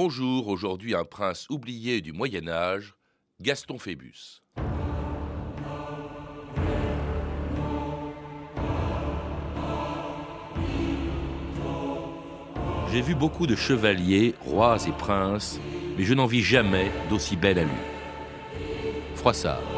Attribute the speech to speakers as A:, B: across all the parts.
A: Bonjour, aujourd'hui un prince oublié du Moyen Âge, Gaston Phébus. J'ai vu beaucoup de chevaliers, rois et princes, mais je n'en vis jamais d'aussi belle allure. Froissart.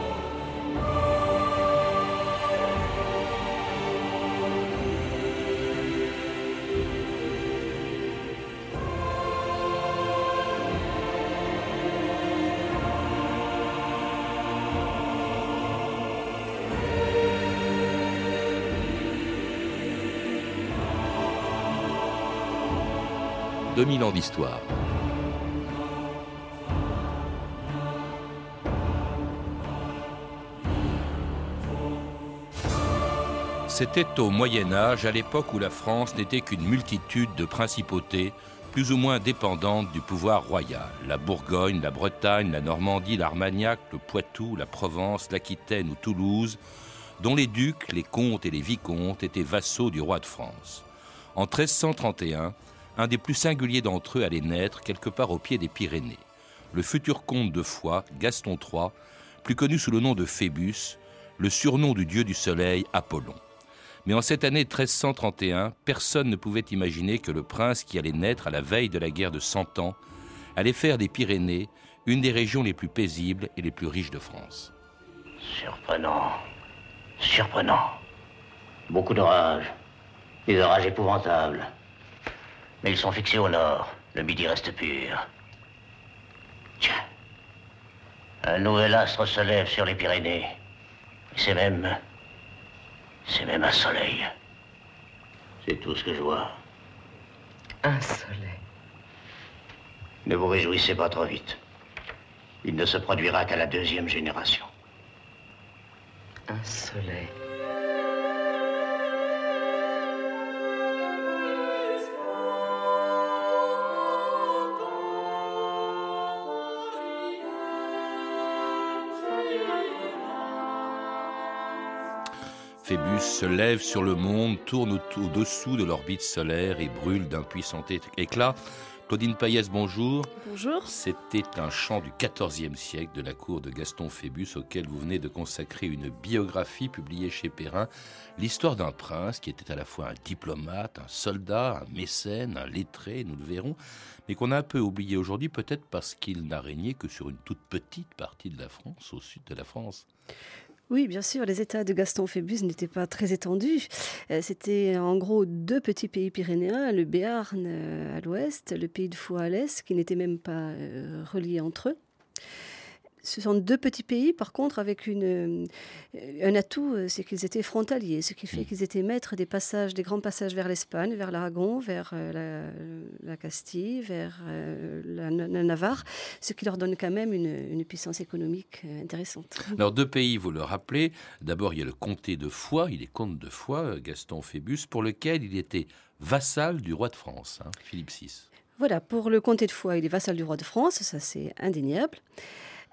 A: 2000 ans d'histoire. C'était au Moyen Âge, à l'époque où la France n'était qu'une multitude de principautés, plus ou moins dépendantes du pouvoir royal. La Bourgogne, la Bretagne, la Normandie, l'Armagnac, le Poitou, la Provence, l'Aquitaine ou Toulouse, dont les ducs, les comtes et les vicomtes étaient vassaux du roi de France. En 1331, un des plus singuliers d'entre eux allait naître quelque part au pied des Pyrénées. Le futur comte de Foix, Gaston III, plus connu sous le nom de Phébus, le surnom du dieu du soleil, Apollon. Mais en cette année 1331, personne ne pouvait imaginer que le prince qui allait naître à la veille de la guerre de Cent Ans allait faire des Pyrénées une des régions les plus paisibles et les plus riches de France.
B: Surprenant. Surprenant. Beaucoup d'orages. Des orages épouvantables. Mais ils sont fixés au nord. Le midi reste pur. Tiens. Un nouvel astre se lève sur les Pyrénées. C'est même. C'est même un soleil. C'est tout ce que je vois.
C: Un soleil.
B: Ne vous réjouissez pas trop vite. Il ne se produira qu'à la deuxième génération.
C: Un soleil.
A: Phébus se lève sur le monde, tourne au-dessous de l'orbite solaire et brûle d'un puissant éclat. Claudine Payès, bonjour.
D: Bonjour.
A: C'était un chant du XIVe siècle de la cour de Gaston Phébus auquel vous venez de consacrer une biographie publiée chez Perrin, l'histoire d'un prince qui était à la fois un diplomate, un soldat, un mécène, un lettré, nous le verrons, mais qu'on a un peu oublié aujourd'hui peut-être parce qu'il n'a régné que sur une toute petite partie de la France, au sud de la France.
D: Oui, bien sûr, les États de Gaston Phébus n'étaient pas très étendus. Euh, c'était en gros deux petits pays pyrénéens, le Béarn euh, à l'ouest, le pays de Fou à l'est, qui n'étaient même pas euh, reliés entre eux. Ce sont deux petits pays, par contre, avec une, euh, un atout, euh, c'est qu'ils étaient frontaliers, ce qui fait mm. qu'ils étaient maîtres des passages, des grands passages vers l'Espagne, vers l'Aragon, vers euh, la, Castille, vers la, Navarre, ce qui leur donne quand même une, puissance économique intéressante.
A: Alors, deux pays, vous le rappelez. D'abord, il y a le comté de Foix, il est comte de Foix, Gaston Phébus, pour lequel il était vassal du roi de France, hein, Philippe VI.
D: Voilà, pour le comté de Foix, il est vassal du roi de France, ça c'est indéniable.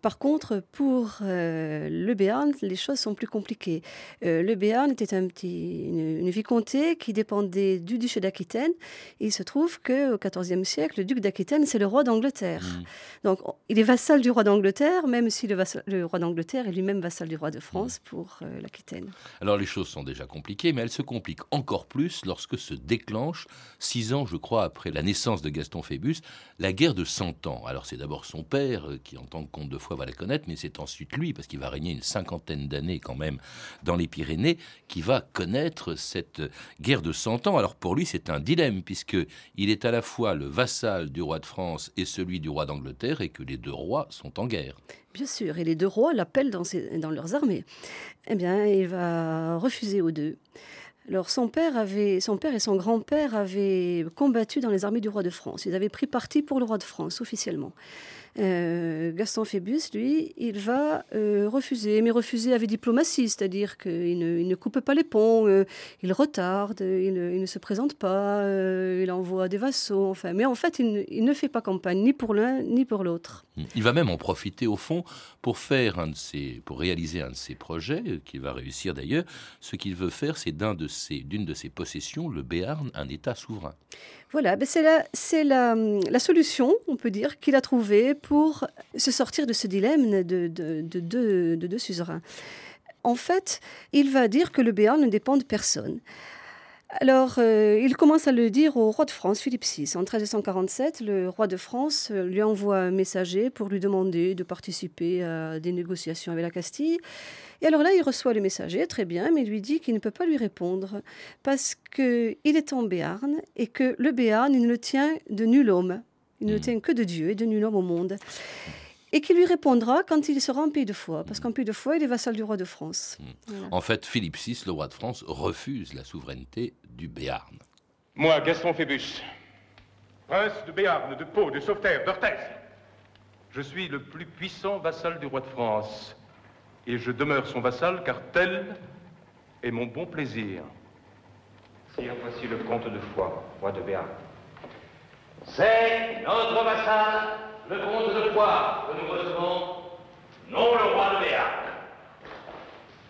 D: Par contre, pour euh, le Béarn, les choses sont plus compliquées. Euh, le Béarn était un petit, une, vicomté qui dépendait du duché d'Aquitaine. Il se trouve qu'au XIVe siècle, le duc d'Aquitaine, c'est le roi d'Angleterre. Mmh. Donc, il est vassal du roi d'Angleterre, même si le, roi d'Angleterre est lui-même vassal du roi de France mmh. pour euh, l'Aquitaine.
A: Alors, les choses sont déjà compliquées, mais elles se compliquent encore plus lorsque se déclenche, six ans, je crois, après la naissance de Gaston Phébus, la guerre de Cent Ans. Alors, c'est d'abord son père qui, en tant que comte de va la connaître, mais c'est ensuite lui, parce qu'il va régner une cinquantaine d'années quand même dans les Pyrénées, qui va connaître cette guerre de Cent Ans. Alors pour lui, c'est un dilemme, puisque il est à la fois le vassal du roi de France et celui du roi d'Angleterre, et que les deux rois sont en guerre.
D: Bien sûr, et les deux rois l'appellent dans, dans leurs armées. Eh bien, il va refuser aux deux. Alors son père, avait, son père et son grand-père avaient combattu dans les armées du roi de France. Ils avaient pris parti pour le roi de France officiellement. Euh, Gaston Phébus, lui, il va euh, refuser, mais refuser avec diplomatie, c'est-à-dire qu'il ne, coupe pas les ponts, euh, il retarde, il, ne se présente pas, il envoie des vassaux, enfin. Mais en fait, il, ne fait pas campagne ni pour l'un ni pour l'autre.
A: Il va même en profiter au fond pour faire un de ses, pour réaliser un de ses projets, qui va réussir d'ailleurs. Ce qu'il veut faire, c'est d'un de d'une de ses possessions, le Béarn, un État souverain.
D: Voilà, ben c'est la, solution, on peut dire, qu'il a trouvée pour se sortir de ce dilemme de, de, de, de, de deux suzerains. En fait, il va dire que le Béarn ne dépend de personne. Alors, euh, il commence à le dire au roi de France, Philippe VI. En 1347, le roi de France euh, lui envoie un messager pour lui demander de participer à des négociations avec la Castille. Et alors là, il reçoit le messager, très bien, mais il lui dit qu'il ne peut pas lui répondre parce qu'il est en Béarn et que le Béarn, il ne le tient de nul homme. Il ne le hmm. tient que de Dieu et de nul homme au monde et qui lui répondra quand il sera en pays de foi, parce qu'en pays de foi, il est vassal du roi de France.
A: Hmm. En fait, Philippe VI, le roi de France, refuse la souveraineté du Béarn.
E: Moi, Gaston Phébus, prince de Béarn, de Pau, de Sauveterre, d'Orthez, je suis le plus puissant vassal du roi de France, et je demeure son vassal car tel est mon bon plaisir. Sire, voici le comte de Foix, roi de Béarn.
B: C'est notre vassal le comte de Poix que nous recevons, non le roi de Béarn.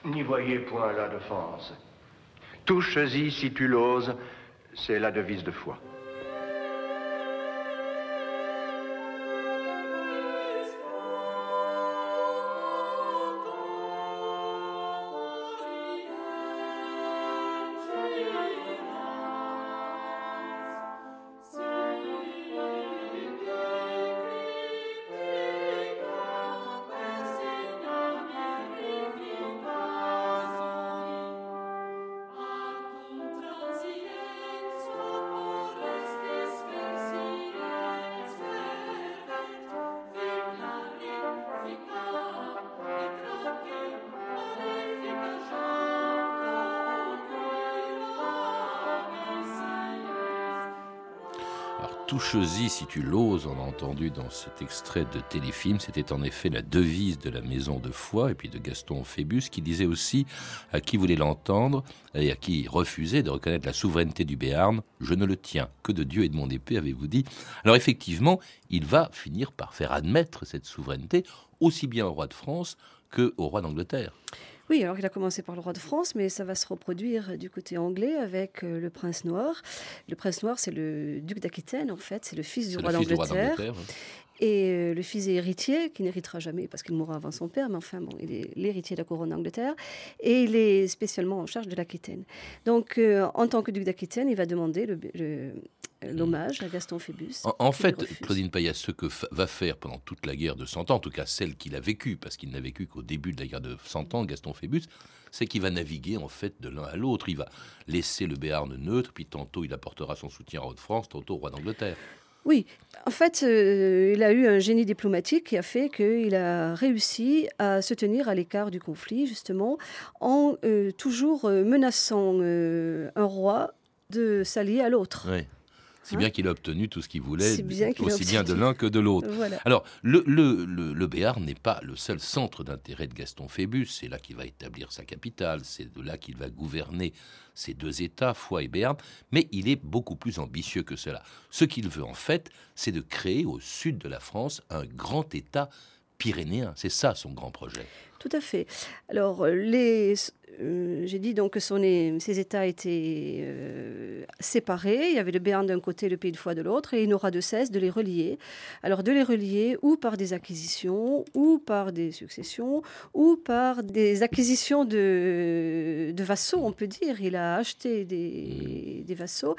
F: N'y voyez point la défense. Touche-y si tu l'oses, c'est la devise de foi.
A: Touche-y si tu l'oses, on a entendu dans cet extrait de téléfilm, c'était en effet la devise de la maison de foi et puis de Gaston Phébus qui disait aussi à qui voulait l'entendre et à qui refusait de reconnaître la souveraineté du Béarn, je ne le tiens que de Dieu et de mon épée, avez-vous dit. Alors effectivement, il va finir par faire admettre cette souveraineté aussi bien au roi de France que au roi d'Angleterre.
D: Oui, alors il a commencé par le roi de France, mais ça va se reproduire du côté anglais avec euh, le prince noir. Le prince noir, c'est le duc d'Aquitaine, en fait, c'est le fils du roi d'Angleterre. Et euh, le fils est héritier, qui n'héritera jamais parce qu'il mourra avant son père, mais enfin, bon, il est l'héritier de la couronne d'Angleterre. Et il est spécialement en charge de l'Aquitaine. Donc, euh, en tant que duc d'Aquitaine, il va demander le, l'hommage à Gaston Phébus.
A: En, fait, Claudine Payas, ce que va faire pendant toute la guerre de Cent Ans, en tout cas celle qu'il a vécue, parce qu'il n'a vécu qu'au début de la guerre de Cent Ans, Gaston Phébus, c'est qu'il va naviguer en fait de l'un à l'autre. Il va laisser le Béarn neutre, puis tantôt il apportera son soutien à Haute-France, tantôt au roi d'Angleterre.
D: Oui, en fait, euh, il a eu un génie diplomatique qui a fait qu'il a réussi à se tenir à l'écart du conflit, justement, en euh, toujours euh, menaçant un roi de s'allier à l'autre.
A: Oui. C'est bien qu'il a obtenu tout ce qu'il voulait, aussi bien de l'un que de l'autre. Alors, le, le, le, Béarn n'est pas le seul centre d'intérêt de Gaston Phébus. C'est là qu'il va établir sa capitale, c'est de là qu'il va gouverner ces deux États, Foix et Béarn. Mais il est beaucoup plus ambitieux que cela. Ce qu'il veut en fait, c'est de créer au sud de la France un grand État pyrénéen. C'est ça son grand projet.
D: Tout à fait. Alors, les, euh, j'ai dit donc que ces États étaient euh, séparés. Il y avait le Béarn d'un côté, le Pays de Foix de l'autre, et il n'aura de cesse de les relier. Alors, de les relier ou par des acquisitions, ou par des successions, ou par des acquisitions de, de vassaux, on peut dire. Il a acheté des, des vassaux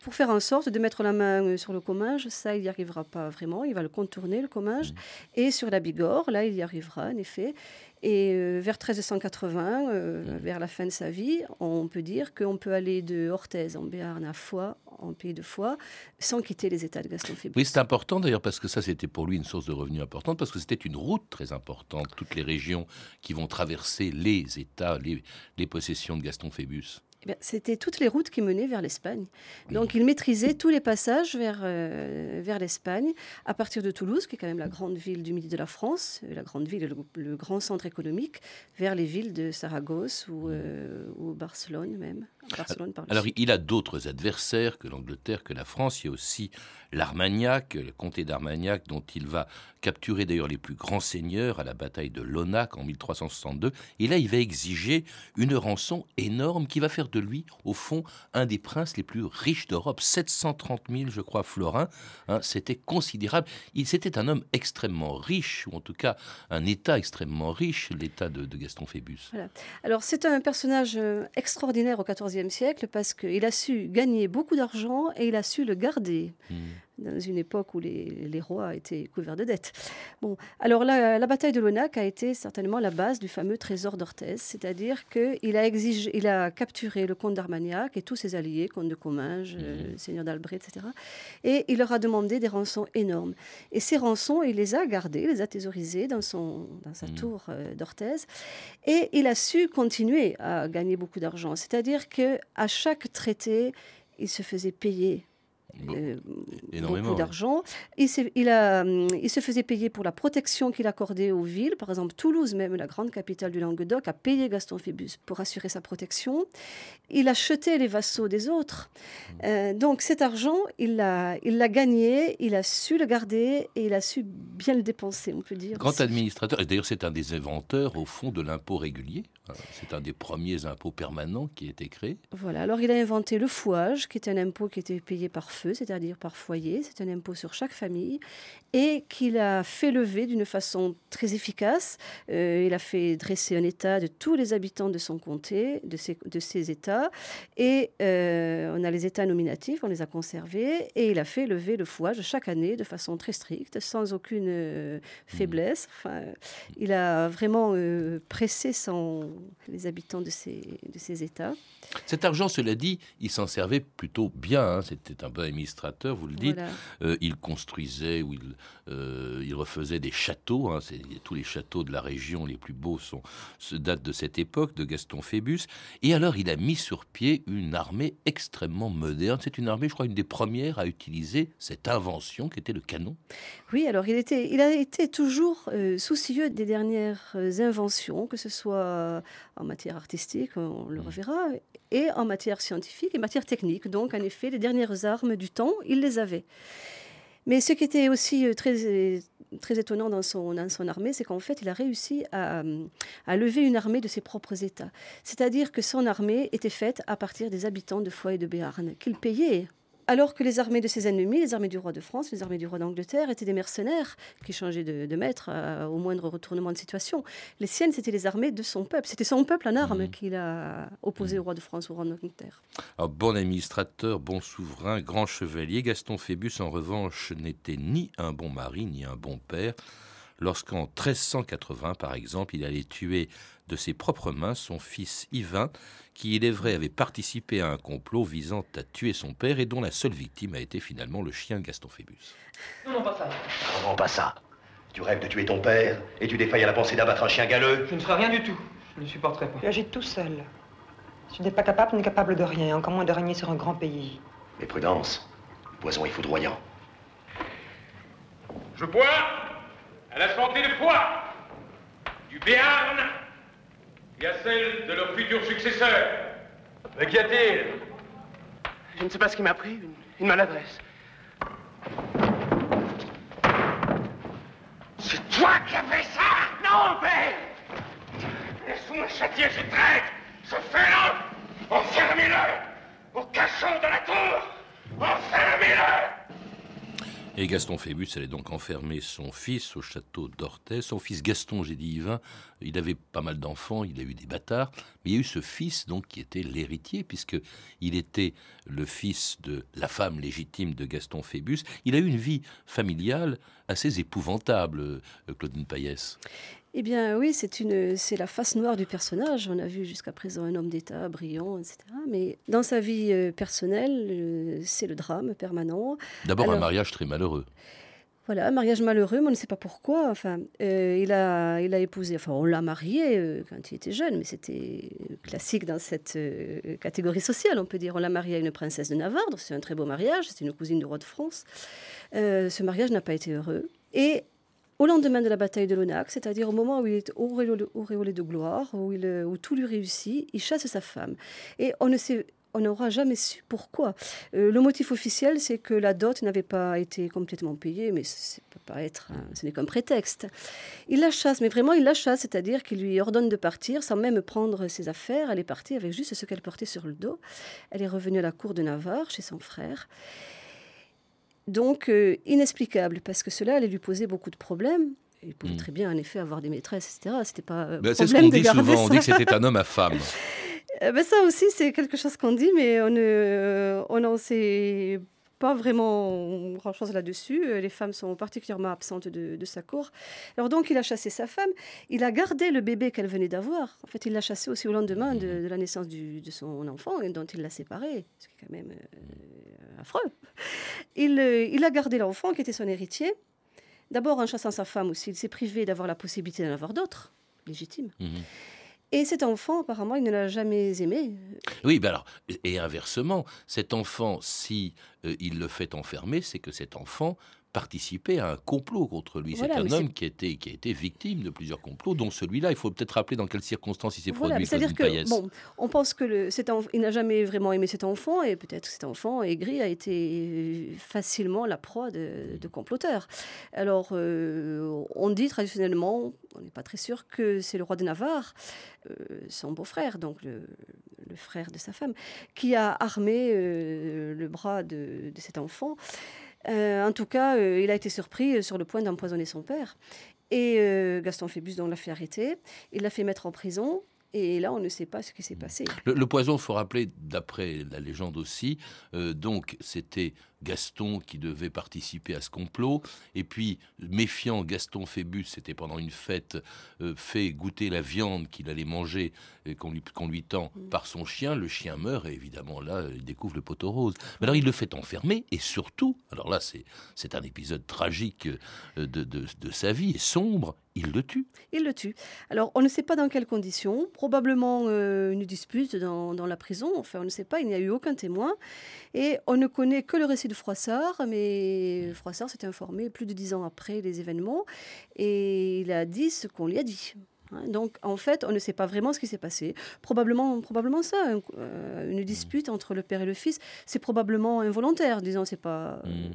D: pour faire en sorte de mettre la main euh, sur le Comminges, ça, il n'y arrivera pas vraiment. Il va le contourner, le Comminges. Mmh. Et sur la Bigorre, là, il y arrivera, en effet. Et euh, vers 1380, euh, mmh. vers la fin de sa vie, on peut dire qu'on peut aller de Orthez en Béarn à Foix, en pays de Foix, sans quitter les États de Gaston Phébus.
A: Oui, c'est important d'ailleurs parce que ça, c'était pour lui une source de revenus importante parce que c'était une route très importante, toutes les régions qui vont traverser les États, les, les possessions de Gaston Phébus.
D: Eh c'était toutes les routes qui menaient vers l'Espagne. Donc il maîtrisait tous les passages vers, euh, vers l'Espagne, à partir de Toulouse, qui est quand même la grande ville du midi de la France, euh, la grande ville, le, le grand centre économique, vers les villes de Saragosse ou, euh, ou Barcelone même.
A: Alors il a d'autres adversaires que l'Angleterre, que la France. Il y a aussi l'Armagnac, le comté d'Armagnac, dont il va capturer d'ailleurs les plus grands seigneurs à la bataille de Lonac en 1362. Et là, il va exiger une rançon énorme qui va faire de lui, au fond, un des princes les plus riches d'Europe. 730 000, je crois, florins. Hein, c'était considérable. Il C'était un homme extrêmement riche, ou en tout cas un État extrêmement riche, l'État de, Gaston Phébus.
D: Alors c'est un personnage euh, extraordinaire au XIVe siècle parce qu'il a su gagner beaucoup d'argent et il a su le garder. Hmm dans une époque où les, rois étaient couverts de dettes. Bon, alors la, la bataille de Lonac a été certainement la base du fameux trésor d'Orthez, c'est-à-dire qu'il a, exigé, il a capturé le comte d'Armagnac et tous ses alliés, comte de Comminges, mmh. euh, seigneur d'Albret, etc. Et il leur a demandé des rançons énormes. Et ces rançons, il les a gardées, les a thésaurisées dans, son, dans sa mmh. tour euh, d'Orthez. Et il a su continuer à gagner beaucoup d'argent, c'est-à-dire qu'à chaque traité, il se faisait payer euh, beaucoup d'argent. Il, il, il, se faisait payer pour la protection qu'il accordait aux villes. Par exemple, Toulouse, même la grande capitale du Languedoc, a payé Gaston Phébus pour assurer sa protection. Il achetait les vassaux des autres. Mmh. Euh, donc cet argent, il l'a il l'a gagné, il a su le garder et il a su bien le dépenser, on peut dire.
A: Grand administrateur, et d'ailleurs c'est un des inventeurs au fond de l'impôt régulier. C'est un des premiers impôts permanents qui a été créé.
D: Voilà, alors il a inventé le fouage, qui est un impôt qui était payé par feu, c'est-à-dire par foyer. C'est un impôt sur chaque famille et qu'il a fait lever d'une façon très efficace. Euh, il a fait dresser un état de tous les habitants de son comté, de ses, de ses états. Et euh, on a les états nominatifs, on les a conservés. Et il a fait lever le fouage chaque année de façon très stricte, sans aucune euh, faiblesse. Enfin, il a vraiment pressé son, les habitants de ces, de ces États.
A: Cet argent, cela dit, il s'en servait plutôt bien. Hein. C'était un bon administrateur, vous le dites. Il construisait ou il, euh, il refaisait des châteaux. Hein. Tous les châteaux de la région les plus beaux sont, se datent de cette époque, de Gaston Phébus. Et alors, il a mis sur pied une armée extrêmement moderne. C'est une armée, je crois, une des premières à utiliser cette invention qui était le canon.
D: Oui, alors il, était, il a été toujours euh, soucieux des dernières inventions, que ce soit en matière artistique, on le mmh. reverra, et en matière scientifique et matière technique. Donc, en effet, les dernières armes du temps, il les avait. Mais ce qui était aussi euh, très, très étonnant dans son, dans son armée, c'est qu'en fait, il a réussi à, à, lever une armée de ses propres États. C'est-à-dire que son armée était faite à partir des habitants de Foix et de Béarn, qu'il payait alors que les armées de ses ennemis, les armées du roi de France, les armées du roi d'Angleterre, étaient des mercenaires qui changeaient de, maître euh, au moindre retournement de situation. Les siennes, c'était les armées de son peuple. C'était son peuple en armes mmh. qu'il a opposé au roi de France, au roi d'Angleterre.
A: bon administrateur, bon souverain, grand chevalier, Gaston Phébus, en revanche, n'était ni un bon mari, ni un bon père lorsqu'en 1380, par exemple, il allait tuer de ses propres mains son fils Yvain, qui, il est vrai, avait participé à un complot visant à tuer son père et dont la seule victime a été finalement le chien de Gaston Phébus.
G: Non, non, pas ça.
F: Comment pas ça Tu rêves de tuer ton père et tu défailles à la pensée d'abattre un chien galeux?
G: Je ne ferai rien du tout. Je ne supporterai pas.
H: Tu agis tout seul. Tu n'es pas capable ni capable de rien, encore moins de régner sur un grand pays.
F: Mais prudence, le poison est foudroyant.
E: Je bois à la santé de foi du Béarn et à celle de leurs futurs successeurs.
G: Mais qu'y a-t-il? Je ne sais pas ce qui m'a pris, une, maladresse.
E: C'est toi qui as fait ça! Non, père! Laisse-moi châtier ce traître, ce félin! Enfermez-le Au cachot de la tour! Enfermez-le
A: et Gaston Phébus allait donc enfermer son fils au château d'Orthez. Son fils Gaston, j'ai dit Yvain, il avait pas mal d'enfants, il a eu des bâtards, mais il y a eu ce fils donc qui était l'héritier, puisque il était le fils de la femme légitime de Gaston Phébus. Il a eu une vie familiale assez épouvantable, euh, Claudine Payès.
D: Eh bien oui, c'est une, c'est la face noire du personnage. On a vu jusqu'à présent un homme d'État brillant, etc. Mais dans sa vie euh, personnelle, euh, c'est le drame permanent.
A: D'abord un mariage très malheureux.
D: Voilà, un mariage malheureux, mais on ne sait pas pourquoi. Enfin, euh, il, a, il a épousé, enfin, on l'a marié quand il était jeune, mais c'était classique dans cette catégorie sociale, on peut dire. On l'a marié à une princesse de Navarre, c'est un très beau mariage, c'est une cousine du roi de France. ce mariage n'a pas été heureux. Et au lendemain de la bataille de Lonac, c'est-à-dire au moment où il est auréolé de gloire, où, tout lui réussit, il chasse sa femme. Et on ne sait on n'aura jamais su pourquoi. Euh, le motif officiel, c'est que la dot n'avait pas été complètement payée, mais ce pas être, ce n'est qu'un prétexte. Il la chasse, mais vraiment il la chasse, c'est-à-dire qu'il lui ordonne de partir sans même prendre ses affaires. Elle est partie avec juste ce qu'elle portait sur le dos. Elle est revenue à la cour de Navarre chez son frère. Donc euh, inexplicable, parce que cela allait lui poser beaucoup de problèmes. Il pouvait hmm. très bien, en effet, avoir des maîtresses, etc. C'était pas. Euh,
A: ben, c'est ce qu'on dit souvent. On dit que c'était un homme à femme.
D: Euh, ben, ça aussi, c'est quelque chose qu'on dit, mais on ne, on n'en sait pas vraiment grand-chose là-dessus. Euh, les femmes sont particulièrement absentes de, sa cour. Alors donc, il a chassé sa femme. Il a gardé le bébé qu'elle venait d'avoir. En fait, il l'a chassé aussi au lendemain de, la naissance de son enfant, dont il l'a séparé, ce qui est quand même euh, affreux. Il, il a gardé l'enfant qui était son héritier. D'abord, en chassant sa femme aussi, il s'est privé d'avoir la possibilité d'en avoir d'autres, légitimes. Mhm. Et cet enfant, apparemment, il ne l'a jamais aimé.
A: Oui, ben alors, et inversement, cet enfant, si euh, il le fait enfermer, c'est que cet enfant participé à un complot contre lui. c'est un homme qui a, été, qui a été victime de plusieurs complots, dont celui-là. Il faut peut-être rappeler dans quelles circonstances il s'est produit.
D: C'est-à-dire que, bon, on pense que le, cet il n'a jamais vraiment aimé cet enfant, et peut-être cet enfant aigri a été facilement la proie de, comploteurs. Alors, euh, on dit traditionnellement, on n'est pas très sûr que c'est le roi de Navarre, euh, son beau-frère, donc le, frère de sa femme, qui a armé euh, le bras de, de cet enfant. Euh, en tout cas, euh, il a été surpris euh, sur le point d'empoisonner son père. Et Gaston Phébus, l'a fait arrêter. Il l'a fait mettre en prison. Et là, on ne sait pas ce qui s'est passé.
A: Le, poison, il faut rappeler, d'après la légende aussi, donc c'était Gaston qui devait participer à ce complot. Et puis, méfiant Gaston Phébus, c'était pendant une fête, euh, fait goûter la viande qu'il allait manger, et qu'on lui, qu'on lui tend mm. par son chien. Le chien meurt, et évidemment, là, il découvre le poteau rose. Mais alors, il le fait enfermer, et surtout, alors là, c'est, un épisode tragique euh, de, de, de sa vie, et sombre, il le tue.
D: Il le tue. Alors, on ne sait pas dans quelles conditions. Probablement euh, une dispute dans, dans, la prison. Enfin, on ne sait pas. Il n'y a eu aucun témoin. Et on ne connaît que le récit de Froissart, mais Froissart s'est informé plus de dix ans après les événements et il a dit ce qu'on lui a dit. Hein, donc, en fait, on ne sait pas vraiment ce qui s'est passé. Probablement, probablement ça, euh, une dispute entre le père et le fils, c'est probablement involontaire, disons, c'est pas. Mm.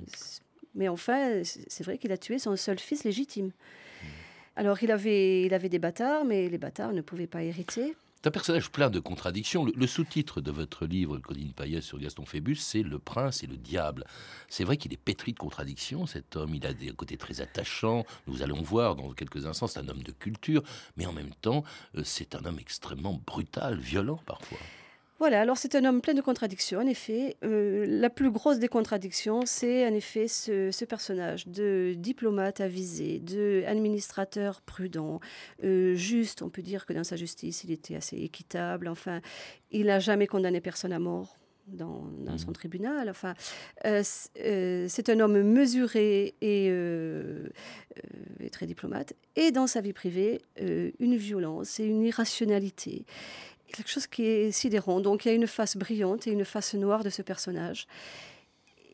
D: Mais enfin, c'est vrai qu'il a tué son seul fils légitime. Alors, il avait, il avait des bâtards, mais les bâtards ne pouvaient pas hériter.
A: C'est un personnage plein de contradictions. Le, sous-titre de votre livre, Claudine Payet sur Gaston Phébus, c'est Le prince et le diable. C'est vrai qu'il est pétri de contradictions, cet homme. Il a des côtés très attachants. Nous allons voir dans quelques instants, c'est un homme de culture. Mais en même temps, euh, c'est un homme extrêmement brutal, violent parfois.
D: Voilà, alors c'est un homme plein de contradictions, en effet. Euh, la plus grosse des contradictions, c'est en effet ce, personnage de diplomate avisé, de administrateur prudent, euh, juste, on peut dire que dans sa justice, il était assez équitable. Enfin, il n'a jamais condamné personne à mort. Dans, son mmh. tribunal. Enfin, euh, c'est un homme mesuré et, et, très diplomate. Et dans sa vie privée, une violence et une irrationalité quelque chose qui est sidérant. Donc il y a une face brillante et une face noire de ce personnage.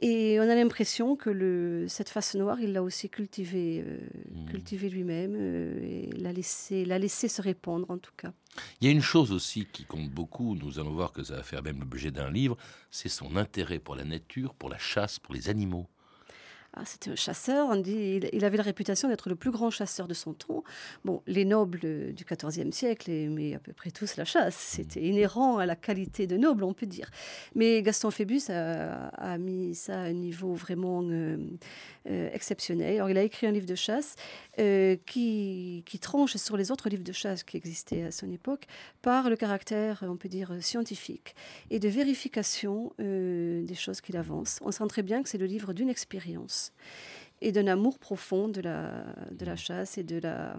D: Et on a l'impression que le, cette face noire, il l'a aussi cultivée, euh, mmh. cultivé lui-même euh, et l'a laissé, l'a laissé se répandre en tout cas.
A: Il y a une chose aussi qui compte beaucoup, nous allons voir que ça va faire même l'objet d'un livre, c'est son intérêt pour la nature, pour la chasse, pour les animaux.
D: Ah, c'était un chasseur, on dit, il, avait la réputation d'être le plus grand chasseur de son temps. Bon, les nobles du XIVe siècle aimaient à peu près tous la chasse, c'était inhérent à la qualité de noble, on peut dire. Mais Gaston Phébus a, mis ça à un niveau vraiment euh, euh, exceptionnel. Alors, il a écrit un livre de chasse euh, qui, qui, tranche sur les autres livres de chasse qui existaient à son époque par le caractère, on peut dire, scientifique et de vérification des choses qu'il avance. On sent très bien que c'est le livre d'une expérience et d'un amour profond de la, de la chasse et de la,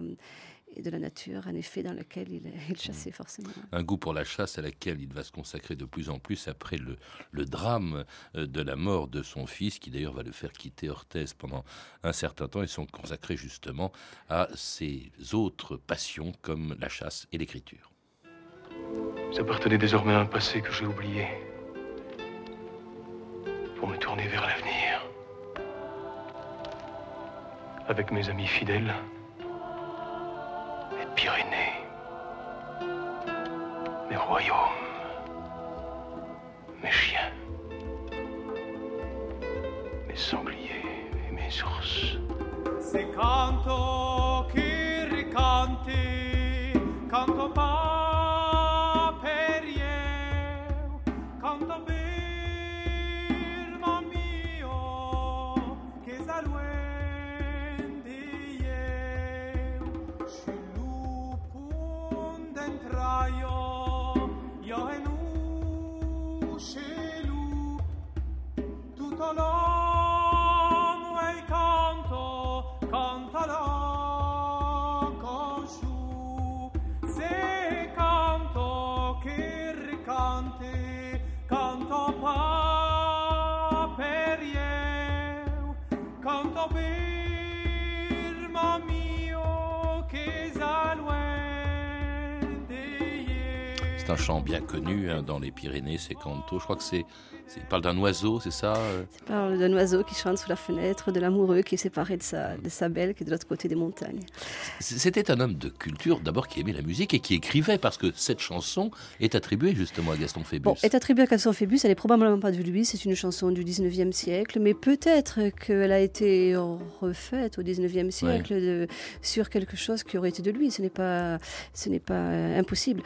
D: et de la nature, en effet, dans laquelle il, il chassait forcément.
A: Un goût pour la chasse à laquelle il va se consacrer de plus en plus après le, le drame euh, de la mort de son fils, qui d'ailleurs va le faire quitter Orthez pendant un certain temps, et sont consacrés justement à ses autres passions comme la chasse et l'écriture.
E: Ça appartenait désormais à un passé que j'ai oublié pour me tourner vers l'avenir avec mes amis fidèles, Pyrénées, mes royaumes,
F: mes chiens, mes sangliers et mes ours.
I: C'est canto qui
A: un chant bien connu hein, dans les Pyrénées, c'est canto. Je crois que c'est, il parle d'un oiseau, c'est ça euh?
D: Il parle d'un oiseau qui chante sous la fenêtre, de l'amoureux qui est séparé de sa, de sa belle qui est de l'autre côté des montagnes.
A: C'était un homme de culture, d'abord qui aimait la musique et qui écrivait, parce que cette chanson est attribuée justement à Gaston Phébus.
D: Bon, est attribuée à Gaston Phébus, elle est probablement pas de lui, c'est une chanson du 19e siècle, mais peut-être qu'elle a été refaite au 19e siècle de- sur quelque chose qui aurait été de lui. Ce n'est pas, ce n'est pas euh, impossible.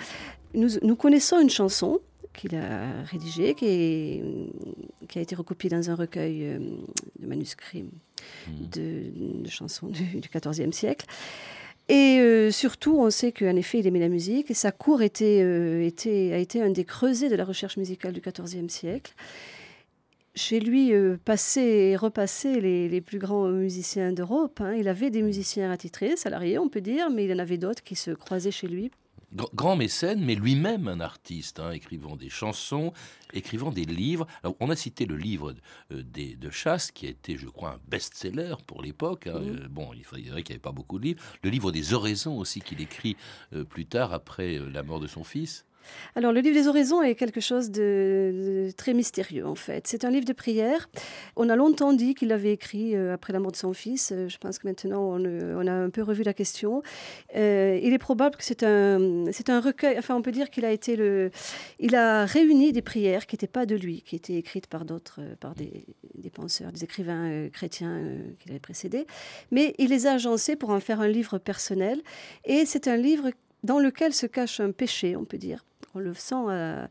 D: Nous, nous connaissons une chanson qu'il a rédigée, qui, est- qui a été recopiée dans un recueil euh, de manuscrits de, de chansons du, 14e siècle. Et euh, surtout, on sait qu'en effet, il aimait la musique. Et sa cour était, euh, était, a été un des creusets de la recherche musicale du XIVe siècle. Chez lui, euh, passaient et repassaient les, les plus grands musiciens d'Europe. hein. Il avait des musiciens attitrés, salariés, on peut dire, mais il en avait d'autres qui se croisaient chez lui.
A: Gr- Grand mécène, mais lui-même un artiste, hein, écrivant des chansons, écrivant des livres. Alors, on a cité le livre euh, des, de chasse, qui a été, je crois, un best-seller pour l'époque. hein. Euh, bon, il faudrait qu'il n'y avait pas beaucoup de livres. Le livre des oraisons aussi, qu'il écrit euh, plus tard, après euh, la mort de son fils.
D: Alors, le livre des oraisons est quelque chose de, très mystérieux, en fait. C'est un livre de prière. On a longtemps dit qu'il l'avait écrit euh, après la mort de son fils. Euh, Je pense que maintenant, on, euh, on a un peu revu la question. Il est probable que c'est un, recueil. Enfin, on peut dire qu'il a été le. Il a réuni des prières qui n'étaient pas de lui, qui étaient écrites par d'autres, par des, penseurs, des écrivains chrétiens euh, qui l'avaient précédé. Mais il les a agencés pour en faire un livre personnel. Et c'est un livre dans lequel se cache un péché, on peut dire. On le sent euh,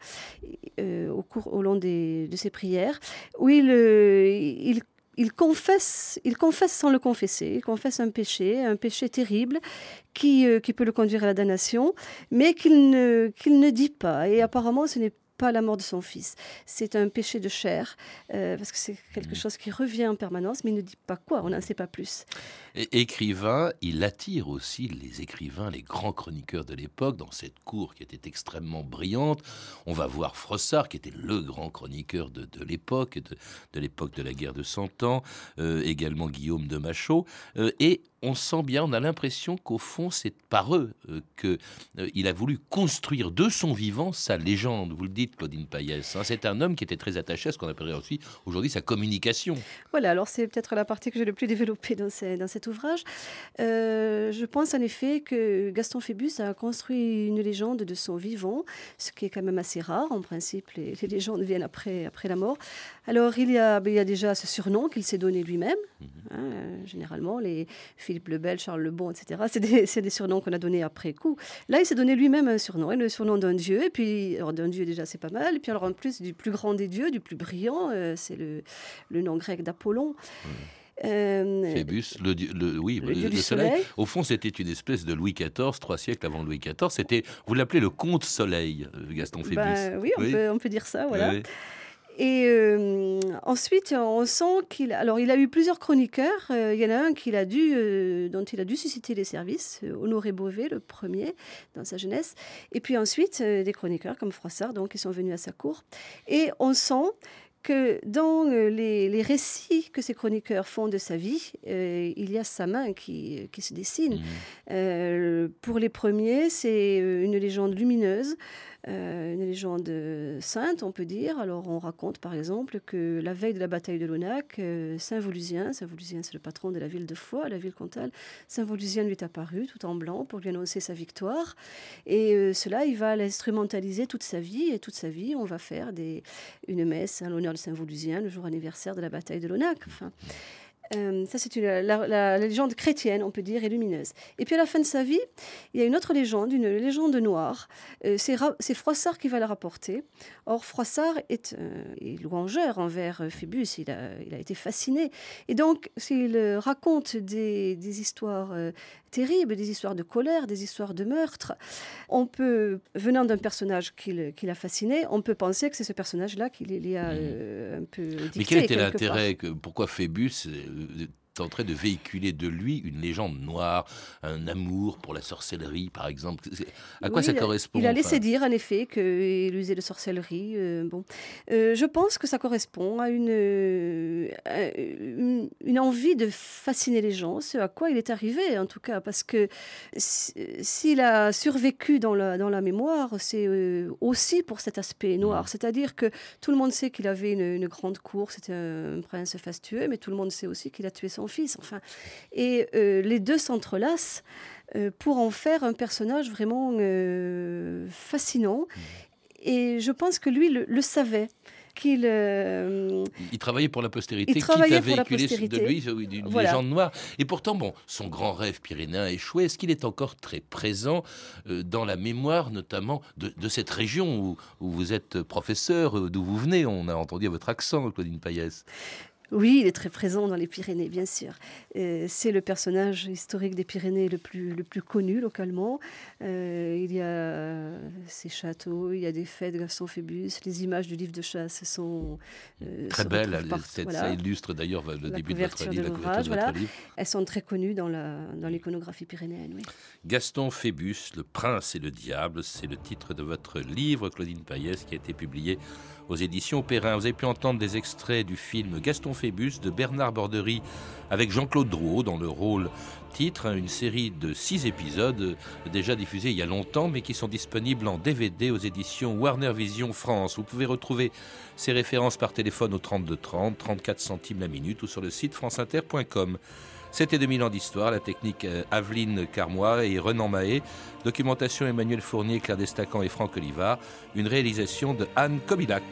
D: euh, au, cours, au long des- de ses prières, où il, euh, il, il confesse, il confesse sans le confesser, il confesse un péché, un péché terrible qui, qui peut le conduire à la damnation, mais qu'il ne, qu'il ne dit pas. Et apparemment, ce n'est pas la mort de son fils. C'est un péché de chair, euh, parce que c'est quelque chose qui revient en permanence, mais il ne dit pas quoi, on n'en sait pas plus.
A: Et écrivain, il attire aussi les écrivains, les grands chroniqueurs de l'époque, dans cette cour qui était extrêmement brillante. On va voir Froissart, qui était le grand chroniqueur de, de l'époque, de, de l'époque de la guerre de Cent Ans, euh, également Guillaume de Machaut. Euh, et on sent bien, on a l'impression qu'au fond, c'est par eux euh, que euh, il a voulu construire de son vivant sa légende. Vous le dites, Claudine Payès. hein. c'est un homme qui était très attaché à ce qu'on appellerait aussi aujourd'hui sa communication.
D: Voilà, alors c'est peut-être la partie que j'ai le plus développée dans, ces- dans cet ouvrage. Euh, je pense en effet que Gaston Phébus a construit une légende de son vivant, ce qui est quand même assez rare. En principe, les, les légendes viennent après, après la mort. Alors il y a, il y a déjà ce surnom qu'il s'est donné lui-même. hein, euh, généralement, les Philippe le Bel, Charles le Bon, etc. C'est des, surnoms qu'on a donnés après coup. Là, il s'est donné lui-même un surnom, et le surnom d'un dieu. Et puis, alors d'un dieu déjà, c'est pas mal. Et puis alors en plus du plus grand des dieux, du plus brillant, euh, c'est le, le nom grec d'Apollon. Euh,
A: Phébus, le, dieu- le- oui,
D: le du soleil.
A: Au fond, c'était une espèce de Louis XIV, trois siècles avant Louis XIV. C'était, vous l'appelez le comte soleil, euh, Gaston Phébus.
D: Ben oui, on, Peut, on peut dire ça, voilà.
A: Oui.
D: Et euh, ensuite, on sent qu'il. Alors, il a eu plusieurs chroniqueurs. Euh, il y en a un qu'il a dû, euh, dont il a dû susciter les services, Honoré Beauvais, le premier, dans sa jeunesse. Et puis ensuite, des chroniqueurs comme Froissart, donc, qui sont venus à sa cour. Et on sent que dans les, les récits que ces chroniqueurs font de sa vie, euh, il y a sa main qui, qui se dessine. Euh, pour les premiers, c'est une légende lumineuse, euh, une légende sainte, on peut dire. Alors on raconte par exemple que la veille de la bataille de Lonac, euh, Saint Volusien, Saint Volusien c'est le patron de la ville de Foix, la ville comtale, Saint Volusien lui est apparu tout en blanc pour lui annoncer sa victoire. Et euh, cela, il va l'instrumentaliser toute sa vie. Et toute sa vie, on va faire des, une messe à l'honneur de Saint Volusien, le jour anniversaire de la bataille de Lonac. Euh, ça, c'est la, légende chrétienne, on peut dire, et lumineuse. Et puis à la fin de sa vie, il y a une autre légende, une légende noire. Euh, c'est Froissart qui va la rapporter. Or, Froissart est, euh, est louangeur envers Phébus, il a, il a, été fasciné. Et donc, s'il raconte des, des histoires terribles, des histoires de colère, des histoires de meurtre, on peut, venant d'un personnage qui, qui l'a fasciné, on peut penser que c'est ce personnage-là qui les a un peu dicté.
A: Mais quel était l'intérêt Pourquoi Phébus de tenterait de véhiculer de lui une légende noire, un amour pour la sorcellerie, par exemple. À quoi
D: oui,
A: ça
D: il a,
A: correspond
D: Il a laissé
A: enfin
D: dire, en effet, qu'il usait de sorcellerie. euh, bon. Euh, je pense que ça correspond à une, euh, à une, une envie de fasciner les gens, ce à quoi il est arrivé, en tout cas, parce que si- s'il a survécu dans la, dans la mémoire, c'est aussi pour cet aspect noir. C'est-à-dire que tout le monde sait qu'il avait une, une grande cour, c'était un prince fastueux, mais tout le monde sait aussi qu'il a tué son fils. Enfin, et euh, les deux s'entrelacent euh, pour en faire un personnage vraiment euh, fascinant. Et je pense que lui le, le savait. Qu'il euh,
A: Il travaillait pour la postérité,
D: Il
A: quitte
D: travaillait
A: à
D: la
A: véhiculer de lui une
D: Voilà.
A: légende noire. Et pourtant, bon, son grand rêve pyrénéen a échoué. Est-ce qu'il est encore très présent euh, dans la mémoire, notamment de, de cette région où, où vous êtes professeur, d'où vous venez? On a entendu votre accent, Claudine Payès.
D: Oui, il est très présent dans les Pyrénées, bien sûr. Euh, c'est le personnage historique des Pyrénées le plus, le plus connu localement. Euh, il y a ses châteaux, il y a des fêtes de Gaston Phébus, les images du livre de chasse sont euh,
A: Très
D: se
A: belle,
D: retrouvent
A: elle-
D: partout,
A: cette-
D: voilà.
A: ça illustre d'ailleurs le
D: La
A: début de votre livre,
D: de
A: la couverture de votre
D: voilà.
A: livre.
D: Elles sont très connues dans la dans l'iconographie pyrénéenne. Oui.
A: Gaston Phébus, Le Prince et le Diable, c'est le titre de votre livre, Claudine Payès, qui a été publié aux éditions Perrin. Vous avez pu entendre des extraits du film Gaston De Bernard Borderie avec Jean-Claude Drouot dans le rôle titre, une série de six épisodes déjà diffusés il y a longtemps, mais qui sont disponibles en DVD aux éditions Warner Vision France. Vous pouvez retrouver ces références par téléphone au 32 30, 34 centimes la minute ou sur le site franceinter.com. C'était 2000 ans d'histoire, la technique euh, Aveline Carmois et Renan Mahé, documentation Emmanuel Fournier, Claire Destacan et Franck Olivard, une réalisation de Anne Kobilac.